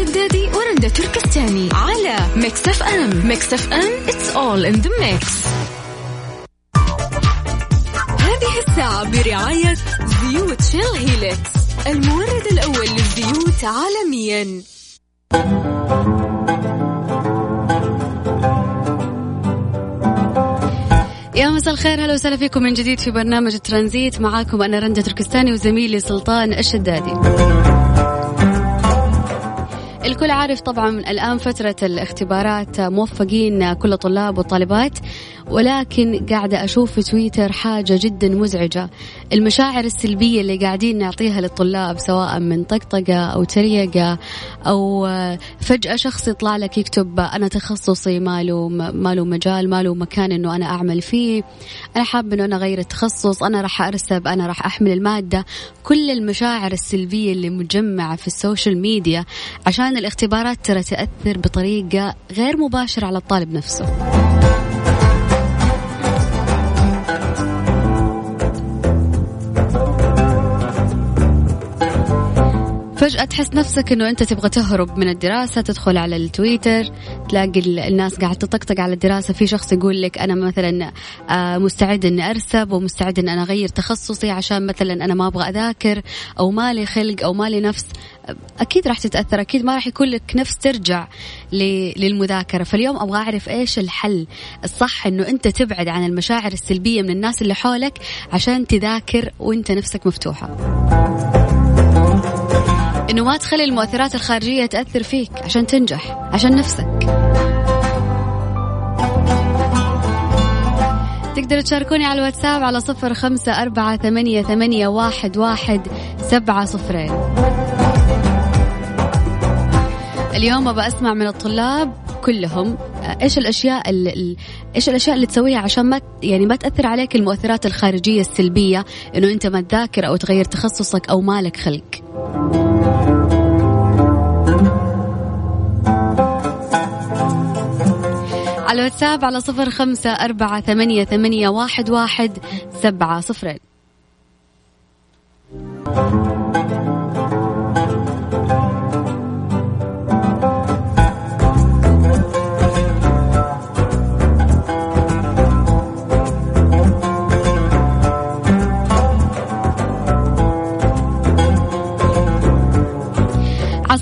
الشدادي ورندا تركستاني على ميكس اف ام ميكس اف ام it's all in the mix. هذه الساعة برعاية زيوت شيل هيلكس المورد الأول للزيوت عالميا. يا مساء الخير هلا وسهلا فيكم من جديد في برنامج ترانزيت. معاكم أنا رندا تركستاني وزميلي سلطان الشدادي. الكل عارف طبعا الآن فترة الاختبارات موفقين كل الطلاب والطالبات ولكن قاعدة أشوف في تويتر حاجة جدا مزعجة. المشاعر السلبية اللي قاعدين نعطيها للطلاب سواء من طقطقة أو تريقة أو فجأة شخص يطلع لك يكتب أنا تخصصي ماله ماله مجال ماله مكان إنه أنا أعمل فيه. أنا حاب إنه أنا أغير التخصص أنا راح أرسب أنا راح أحمل المادة. كل المشاعر السلبية اللي مجمعة في السوشيال ميديا عشان الاختبارات ترى تأثر بطريقة غير مباشرة على الطالب نفسه. فجأة تحس نفسك إنه أنت تبغى تهرب من الدراسة تدخل على التويتر تلاقي الناس قاعد تطقطق على الدراسة. في شخص يقول لك أنا مثلا آه، مستعد إني أرسب ومستعد إني أنا أغير تخصصي عشان مثلا أنا ما أبغى أذاكر أو مالي خلق أو مالي نفس. أكيد راح تتأثر أكيد ما راح يكون لك نفس ترجع للمذاكرة. فاليوم أبغى أعرف إيش الحل الصح إنه أنت تبعد عن المشاعر السلبية من الناس اللي حولك عشان تذاكر وأنت نفسك مفتوحة. إنه ما تخلي المؤثرات الخارجية تأثر فيك عشان تنجح عشان نفسك. تقدروا تشاركوني على الواتساب على صفر خمسة أربعة ثمانية, ثمانية واحد, واحد سبعة صفرين. اليوم أبى أسمع من الطلاب كلهم إيش الأشياء إيش الأشياء اللي تسويها عشان ما يعني ما تأثر عليك المؤثرات الخارجية السلبية إنه أنت ما تذاكر أو تغير تخصصك أو مالك خلق. على الواتساب على صفر خمسة أربعة ثمانية, ثمانية واحد, واحد سبعة صفرين.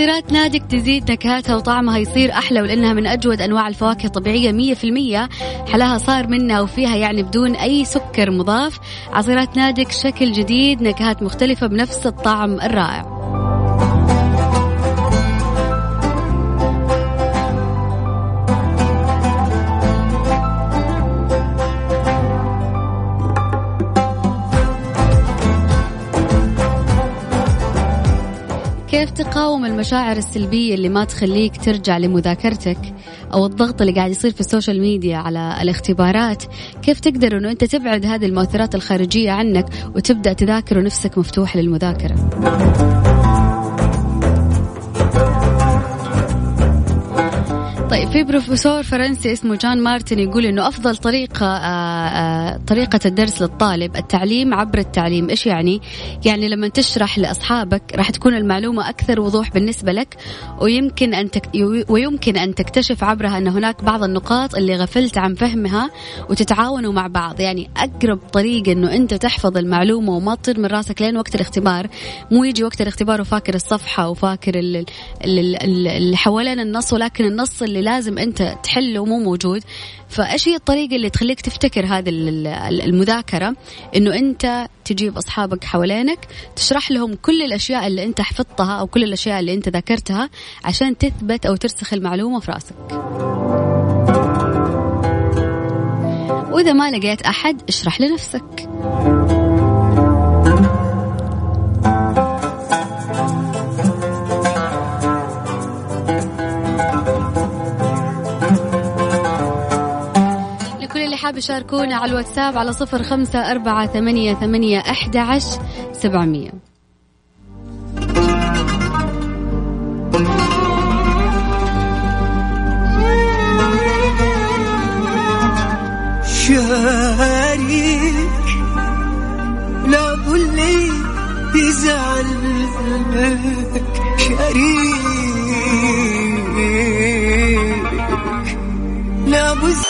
عصيرات نادك تزيد نكهاتها وطعمها يصير أحلى ولأنها من أجود أنواع الفواكه الطبيعية مية في المية. حلاها صار منها وفيها يعني بدون أي سكر مضاف. عصيرات نادك شكل جديد نكهات مختلفة بنفس الطعم الرائع. كيف تقاوم المشاعر السلبية اللي ما تخليك ترجع لمذاكرتك أو الضغط اللي قاعد يصير في السوشيال ميديا على الاختبارات؟ كيف تقدر أنه أنت تبعد هذه المؤثرات الخارجية عنك وتبدأ تذاكر ونفسك مفتوح للمذاكرة؟ طيب في بروفيسور فرنسي اسمه جان مارتن يقول إنه أفضل طريقة آآ آه، آآ آه، طريقة الدرس للطالب التعليم عبر التعليم. إيش يعني؟ يعني لما تشرح لأصحابك راح تكون المعلومة أكثر وضوح بالنسبة لك ويمكن أن تك ويمكن أن تكتشف عبرها إن هناك بعض النقاط اللي غفلت عن فهمها وتتعاونوا مع بعض. يعني أقرب طريقة إنه أنت تحفظ المعلومة وما تطير من راسك لين وقت الاختبار مو يجي وقت الاختبار وفاكر الصفحة وفاكر اللي حوالين النص ولكن النص اللي اللي لازم أنت تحله مو موجود. فإيش هي الطريقة اللي تخليك تفتكر هذه المذاكرة؟ إنه أنت تجيب أصحابك حوالينك تشرح لهم كل الأشياء اللي أنت حفظتها أو كل الأشياء اللي أنت ذاكرتها عشان تثبت أو ترسخ المعلومة في رأسك. وإذا ما لقيت أحد اشرح لنفسك. حاب يشاركونا على الواتساب على صفر خمسة أربعة ثمانية ثمانية أحد عشر سبعمية. لا اللي يزعل شريك لا بز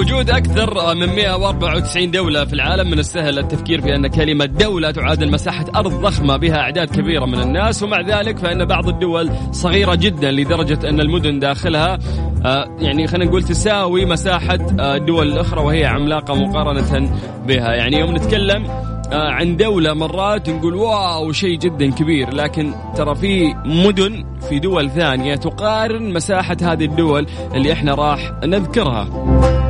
وجود أكثر من 194 دولة في العالم. من السهل التفكير في أن كلمة دولة تعادل مساحة أرض ضخمة بها أعداد كبيرة من الناس ومع ذلك فإن بعض الدول صغيرة جدا لدرجة أن المدن داخلها آه، يعني خلينا نقول تساوي مساحة آه، الدول الأخرى وهي عملاقة مقارنة بها. يعني يوم نتكلم آه، عن دولة مرات نقول واو شيء جدا كبير. لكن ترى في مدن في دول ثانية تقارن مساحة هذه الدول اللي إحنا راح نذكرها.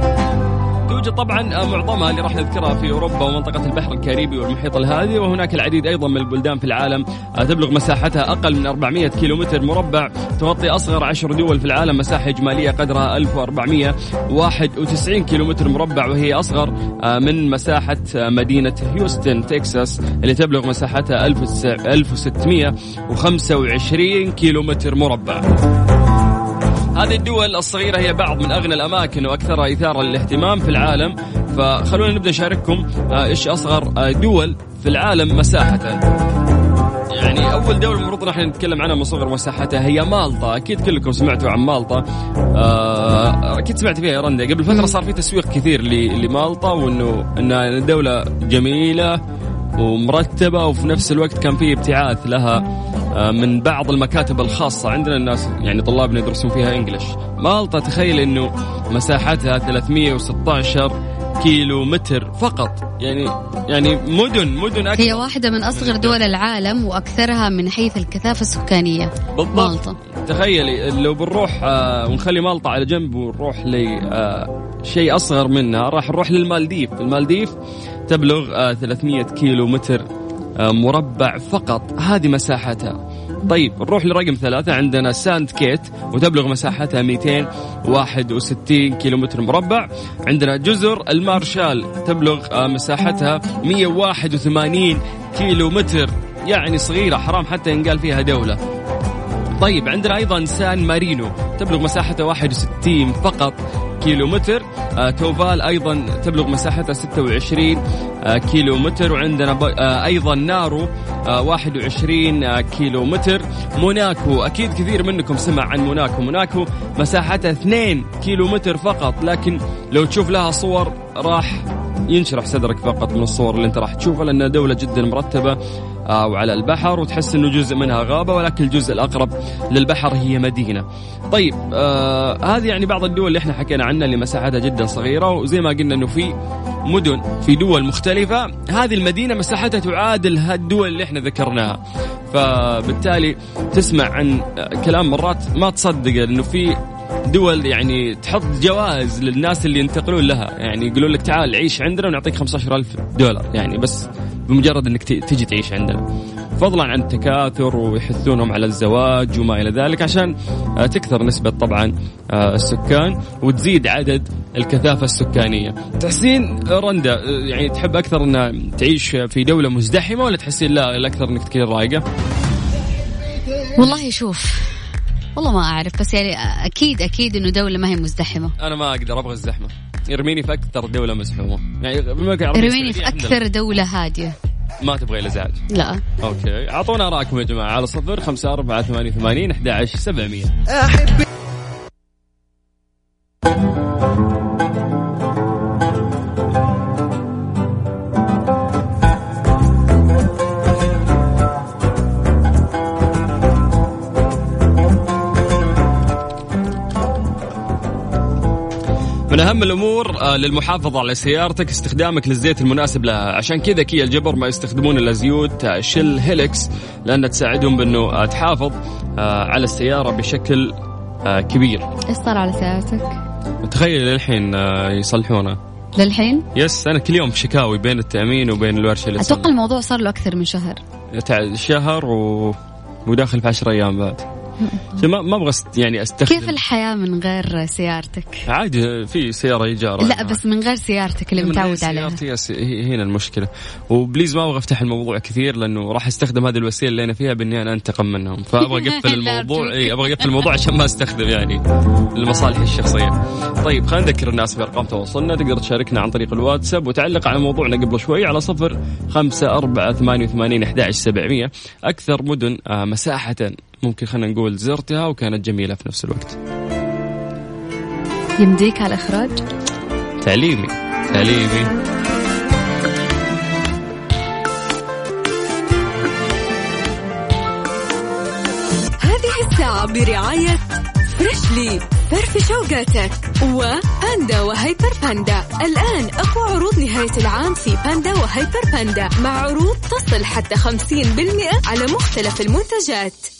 توجد طبعا معظمها اللي راح نذكرها في أوروبا ومنطقة البحر الكاريبي والمحيط الهادي وهناك العديد أيضا من البلدان في العالم. آه، تبلغ مساحتها أقل من 400 كيلومتر مربع تغطي أصغر عشر دول في العالم مساحة إجمالية قدرها 1491 كيلومتر مربع وهي أصغر آه، من مساحة آه، مدينة هيوستن تكساس اللي تبلغ مساحتها 1625 كيلومتر مربع. هذه الدول الصغيرة هي بعض من أغنى الأماكن وأكثرها إثارة للاهتمام في العالم فخلونا نبدأ نشارككم آه، إيش أصغر آه، دول في العالم مساحة يعني أول دولة المفروض نحن نتكلم عنها من صغر مساحتها هي مالطا. أكيد كلكم سمعتوا عن مالطا. آه، أكيد سمعت فيها يا رندا قبل فترة صار في تسويق كثير لمالطا وإنه إنها دولة جميلة ومرتبة وفي نفس الوقت كان في ابتعاث لها. من بعض المكاتب الخاصة عندنا الناس يعني طلابنا يدرسون فيها انجلش مالطا تخيل إنه مساحتها 316 كيلو متر فقط. يعني يعني مدن مدن أكثر. هي واحدة من أصغر دول العالم وأكثرها من حيث الكثافة السكانية. بالضبط. مالطا تخيلي لو بنروح آه ونخلي مالطا على جنب ونروح لشيء آه أصغر منها راح نروح للمالديف. المالديف تبلغ آه 300 كيلو متر آه، مربع فقط. هذه مساحتها. طيب نروح لرقم ثلاثة. عندنا سانت كيتس وتبلغ مساحتها 261 كيلومتر مربع. عندنا جزر المارشال تبلغ آه، مساحتها 181 كيلومتر. يعني صغيرة حرام حتى ينقال فيها دولة. طيب عندنا أيضا سان مارينو تبلغ مساحتها 61 فقط. كيلو متر آه توفال أيضا تبلغ مساحتها 26 آه كيلو متر وعندنا آه أيضا نارو آه 21 آه كيلو متر موناكو أكيد كثير منكم سمع عن موناكو. موناكو مساحتها 2 كيلو متر فقط لكن لو تشوف لها صور راح ينشرح صدرك فقط من الصور اللي انت راح تشوفها لأنها دولة جدا مرتبة. آه، وعلى البحر وتحس إنه جزء منها غابة ولكن الجزء الأقرب للبحر هي مدينة. طيب آه هذه يعني بعض الدول اللي إحنا حكينا عنها اللي مساحتها جدا صغيرة وزي ما قلنا إنه في مدن في دول مختلفة هذه المدينة مساحتها تعادل هالدول اللي إحنا ذكرناها. فبالتالي تسمع عن كلام مرات ما تصدق إنه في دول يعني تحط جوائز للناس اللي ينتقلون لها. يعني يقولون لك تعال عيش عندنا ونعطيك 15000 دولار يعني بس. بمجرد إنك تجي تعيش عندنا فضلا عن التكاثر ويحثونهم على الزواج وما إلى ذلك عشان آه، تكثر نسبة طبعا آه، السكان وتزيد عدد الكثافة السكانية. تحسين رندا آه، يعني تحب أكثر انها تعيش في دولة مزدحمة ولا تحسين لا الأكثر إنك تكون رايقة؟ والله شوف والله ما أعرف بس يعني أكيد أكيد إنه دولة ما هي مزدحمة. أنا ما أقدر أبغى الزحمة. ارميني في أكثر دولة مزحومه يعني أرميني في أكثر دولة هادية. ما تبغى الازعاج لا. أوكي أعطونا رايكم يا جماعة على صفر خمسة أربعة ثمانية ثمانين أحد عشر سبعمية. الأمور آه، للمحافظة على سيارتك استخدامك للزيت المناسب لها عشان كذا كيا الجبر ما يستخدمون إلا زيوت آه، شل هيلكس لانها تساعدهم بأنه آه، تحافظ على السيارة بشكل كبير. إيش صار على سيارتك. تخيل للحين يصلحونها للحين؟ يس أنا كل يوم في شكاوي بين التأمين وبين الورشة اللي أتوقع الموضوع صار له أكثر من شهر. شهر و... وداخل في 10 أيام بعد. ما ما أبغى يعني أستخدم. كيف الحياة من غير سيارتك؟ عادي في سيارة ايجار لا بس من غير سيارتك اللي متعود عليها. سيارتي هنا المشكلة. وبليز ما أبغى أفتح الموضوع كثير لأنه راح أستخدم هذه الوسيلة اللي أنا فيها بإني أنا أنتقم منهم فأبغى أقفل الموضوع اي أبغى أقفل الموضوع عشان ما أستخدم يعني لمصالحي الشخصية. طيب خلينا نذكر الناس بأرقام تواصلنا. تقدر تشاركنا عن طريق الواتساب وتعلق على موضوعنا قبل شوي على صفر خمسة أربعة ثمانية وثمانين أكثر مدن آه، مساحة ممكن خلينا نقول زرتها وكانت جميلة في نفس الوقت. يمديك على الإخراج؟ تعليمي تعليمي. هذه الساعة برعاية فريشلي فرفش اوقاتك وباندا وهيبر باندا. الآن أقوى عروض نهاية العام في باندا وهيبر باندا مع عروض تصل حتى 50% على مختلف المنتجات.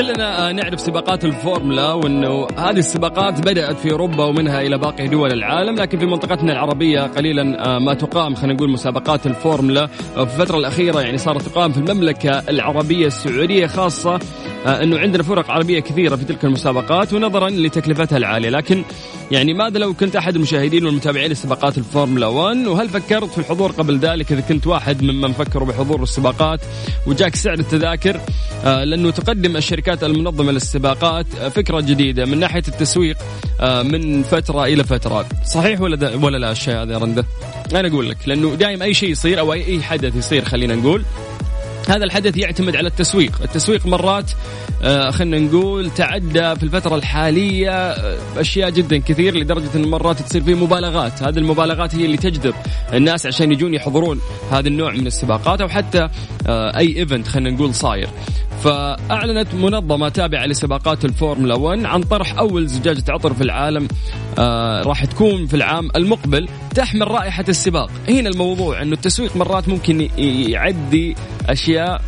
كلنا نعرف سباقات الفورمولا وإنه هذه السباقات بدأت في أوروبا ومنها إلى باقي دول العالم لكن في منطقتنا العربية قليلا آه، ما تقام خلينا نقول مسابقات الفورمولا. في الفترة الأخيرة يعني صارت تقام في المملكة العربية السعودية خاصة آه، إنه عندنا فرق عربية كثيرة في تلك المسابقات ونظرا لتكلفتها العالية. لكن يعني ماذا لو كنت أحد المشاهدين والمتابعين لسباقات الفورمولا 1 وهل فكرت في الحضور قبل ذلك إذا كنت واحد ممن فكروا بحضور السباقات؟ وجاك سعر التذاكر آه، لأنه تقدم الشركات المنظمة للسباقات آه، فكرة جديدة من ناحية التسويق من فترة إلى فترة. صحيح ولا ولا لا الشيء هذا يا رنده؟ أنا أقول لك لأنه دائما أي شيء يصير أو أي حدث يصير خلينا نقول هذا الحدث يعتمد على التسويق. التسويق مرات آه خلينا نقول تعدى في الفترة الحالية آه أشياء جدا كثير لدرجة أن مرات تصير فيه مبالغات. هذه المبالغات هي اللي تجذب الناس عشان يجون يحضرون هذا النوع من السباقات أو حتى آه أي event خلينا نقول صاير. فأعلنت منظمة تابعة لسباقات الفورمولا 1 عن طرح أول زجاجة عطر في العالم آه راح تكون في العام المقبل تحمل رائحة السباق. هنا الموضوع أنه التسويق مرات ممكن يعدي أشياء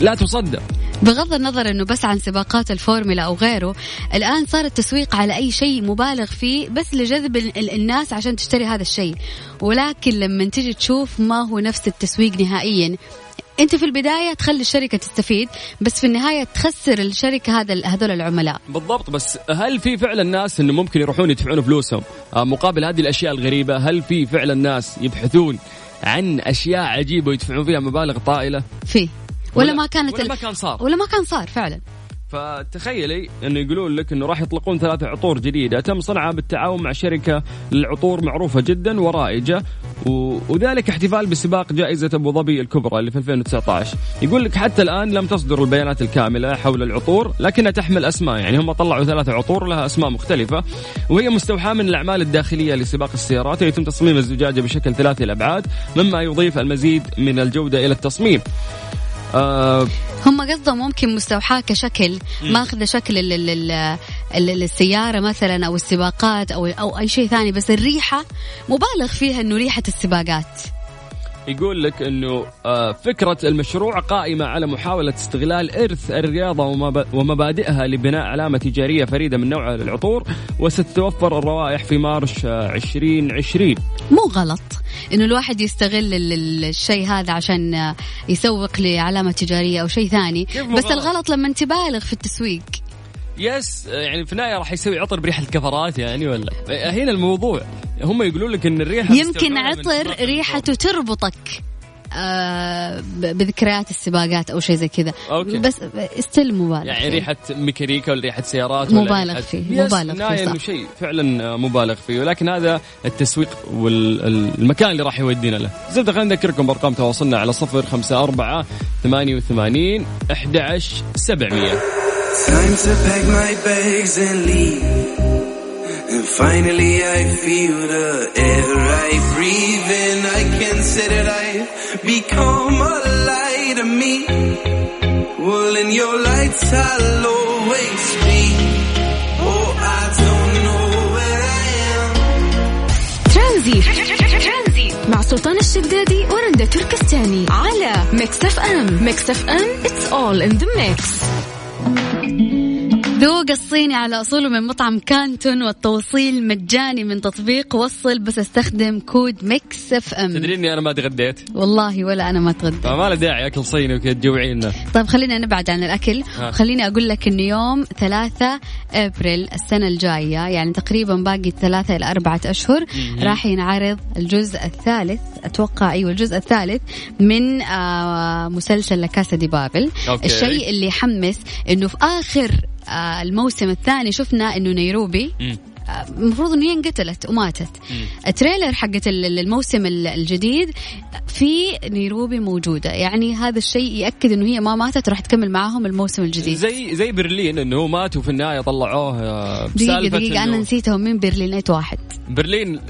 لا تصدق. بغض النظر إنه بس عن سباقات الفورمولا أو غيره الآن صار التسويق على أي شيء مبالغ فيه بس لجذب الناس عشان تشتري هذا الشيء. ولكن لما تيجي تشوف ما هو نفس التسويق نهائيا أنت في البداية تخلي الشركة تستفيد بس في النهاية تخسر الشركة هذا هذول العملاء. بالضبط بس هل في فعلا ناس انه ممكن يروحون يدفعون فلوسهم؟ آه، مقابل هذه الأشياء الغريبة هل في فعلا ناس يبحثون عن أشياء عجيبة ويدفعون فيها مبالغ طائلة؟ في. ولا, ولا ما كانت ولا ما كان صار. ولا ما كان صار فعلا. فتخيلي إنه يقولون لك إنه راح يطلقون ثلاثة عطور جديدة تم صنعها بالتعاون مع شركة للعطور معروفة جدا ورائجة. و... وذلك احتفال بسباق جائزة أبو ظبي الكبرى اللي في 2019 يقول لك حتى الآن لم تصدر البيانات الكاملة حول العطور لكنها تحمل أسماء يعني هم طلعوا ثلاثة عطور لها أسماء مختلفة وهي مستوحاة من الأعمال الداخلية لسباق السيارات يتم تصميم الزجاجة بشكل ثلاثي الأبعاد مما يضيف المزيد من الجودة إلى التصميم. آه هم قصدهم ممكن مستوحاة كشكل ماخذة شكل السيارة مثلا أو السباقات أو أو أي شيء ثاني بس الريحة مبالغ فيها إنه ريحة السباقات. يقول لك إنه آه، فكرة المشروع قائمة على محاولة استغلال إرث الرياضة ومبادئها لبناء علامة تجارية فريدة من نوعها للعطور وستتوفر الروائح في مارش 2020 آه، مو غلط إنه الواحد يستغل الشيء هذا عشان يسوق لعلامة تجارية أو شيء ثاني. بس غلط؟ الغلط لما تبالغ في التسويق. يس يعني في النهاية راح يسوي عطر بريحه الكفرات يعني ولا؟ هنا الموضوع. هم يقولون لك إن الريحة يمكن عطر ريحته تربطك آه بذكريات السباقات أو شيء زي كذا. بس استل مبالغ يعني ريحة ميكانيكا ولا ريحة سيارات مبالغ فيه مبالغ فيه إنه شيء فعلا مبالغ فيه. ولكن هذا التسويق والمكان اللي راح يودينا له. زبده خلينا نذكركم بأرقام تواصلنا على صفر خمسة أربعة ثمانية وثمانين أحد عشر سبعمية. finally I feel the air I breathe in. I can say that I've become a light to me. Well, in your lights I'll always be. Oh, I don't know where I am. ترانزي مع سلطان الشدادي ورندا تركستاني على ميكس اف ام ميكس اف ام it's all in the mix ذوق الصيني على أصوله من مطعم كانتون والتوصيل مجاني من تطبيق وصل بس أستخدم كود ميكس إف إم. تدري إني أنا ما تغديت؟ والله ولا أنا ما تغدى فما له داعي أكل صيني وكذا تجوعينا. طيب خلينا نبعد عن الأكل. ها. خليني أقول لك إنه يوم ثلاثة أبريل السنة الجاية يعني تقريبا باقي ثلاثة إلى أربعة أشهر راح ينعرض الجزء الثالث أتوقع أيوة الجزء الثالث من آه مسلسل لا كاسا دي بابيل. okay. الشيء اللي يحمس إنه في آه الموسم الثاني شفنا إنه نيروبي. آه، المفروض إنه هي انقتلت وماتت. ال trailer حقت ال- الموسم ال- الجديد في نيروبي موجودة. يعني هذا الشيء يأكد إنه هي ما ماتت راح تكمل معاهم الموسم الجديد. زي زي برلين إنه هو مات وفي النهاية طلعوه آه، دقيقة دقيقة أنا نسيتهم. من برلين؟ أي واحد. برلين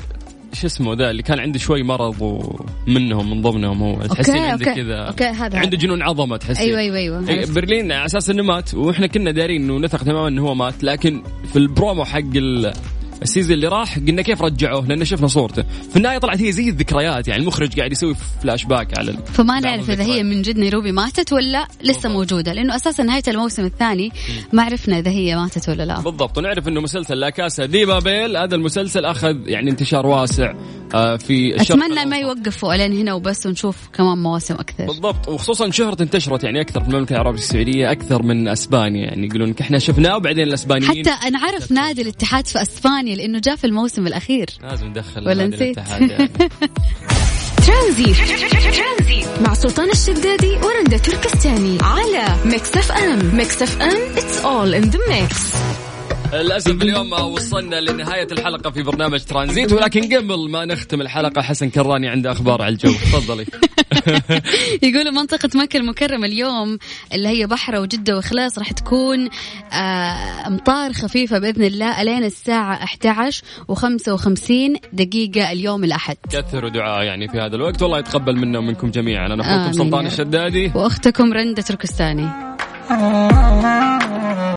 شو اسمه ذا اللي كان عنده شوي مرض ومنهم من ضمنهم هو تحسين عنده. كذا هذا- عنده. جنون عظمة تحسين أيوه أيوه أيوه عرفت. برلين على أساس إنه مات وإحنا كنا دارين إنه نثق تماما إنه هو مات لكن في البرومو حق ال- ال season اللي راح قلنا كيف رجعوه؟ لأن شفنا صورته. في النهاية طلعت هي زي الذكريات يعني المخرج قاعد يسوي فلاش باك على فما نعرف إذا هي. من جد نيروبي ماتت ولا لسه بالضبط. موجودة لأنه أساسا نهاية الموسم الثاني ما عرفنا إذا هي ماتت ولا لا. بالضبط. ونعرف إنه مسلسل لا كاسا دي بابيل هذا المسلسل أخذ يعني انتشار واسع آه، في الشرق أتمنى ما. يوقفوا الين هنا وبس ونشوف كمان مواسم أكثر. بالضبط. وخصوصا شهرة انتشرت يعني أكثر في المملكة العربية السعودية أكثر من أسبانيا يعني يقولون إحنا شفناه وبعدين الأسبانيين حتى أنا عارف نادي الاتحاد في أسبانيا لأنه جاء في الموسم الأخير. لازم ندخل ولا نسيت؟ يعني. ترانزيت. مع سلطان الشدادي ورندا تركستاني على Mix FM Mix FM it's all in the mix. للأسف اليوم وصلنا لنهاية الحلقة في برنامج ترانزيت ولكن قبل ما نختم الحلقة حسن كراني عنده أخبار على الجو. تفضلي. يقولوا منطقة مكة المكرمة اليوم اللي هي بحرة وجدة وإخلاص راح تكون آه، أمطار خفيفة بإذن الله ألين الساعة 11 و55 دقيقة اليوم الأحد. كثروا دعاء يعني في هذا الوقت. والله يتقبل منا ومنكم جميعا. أنا أخوكم آمين سلطان. الشدادي. وأختكم رندة تركستاني.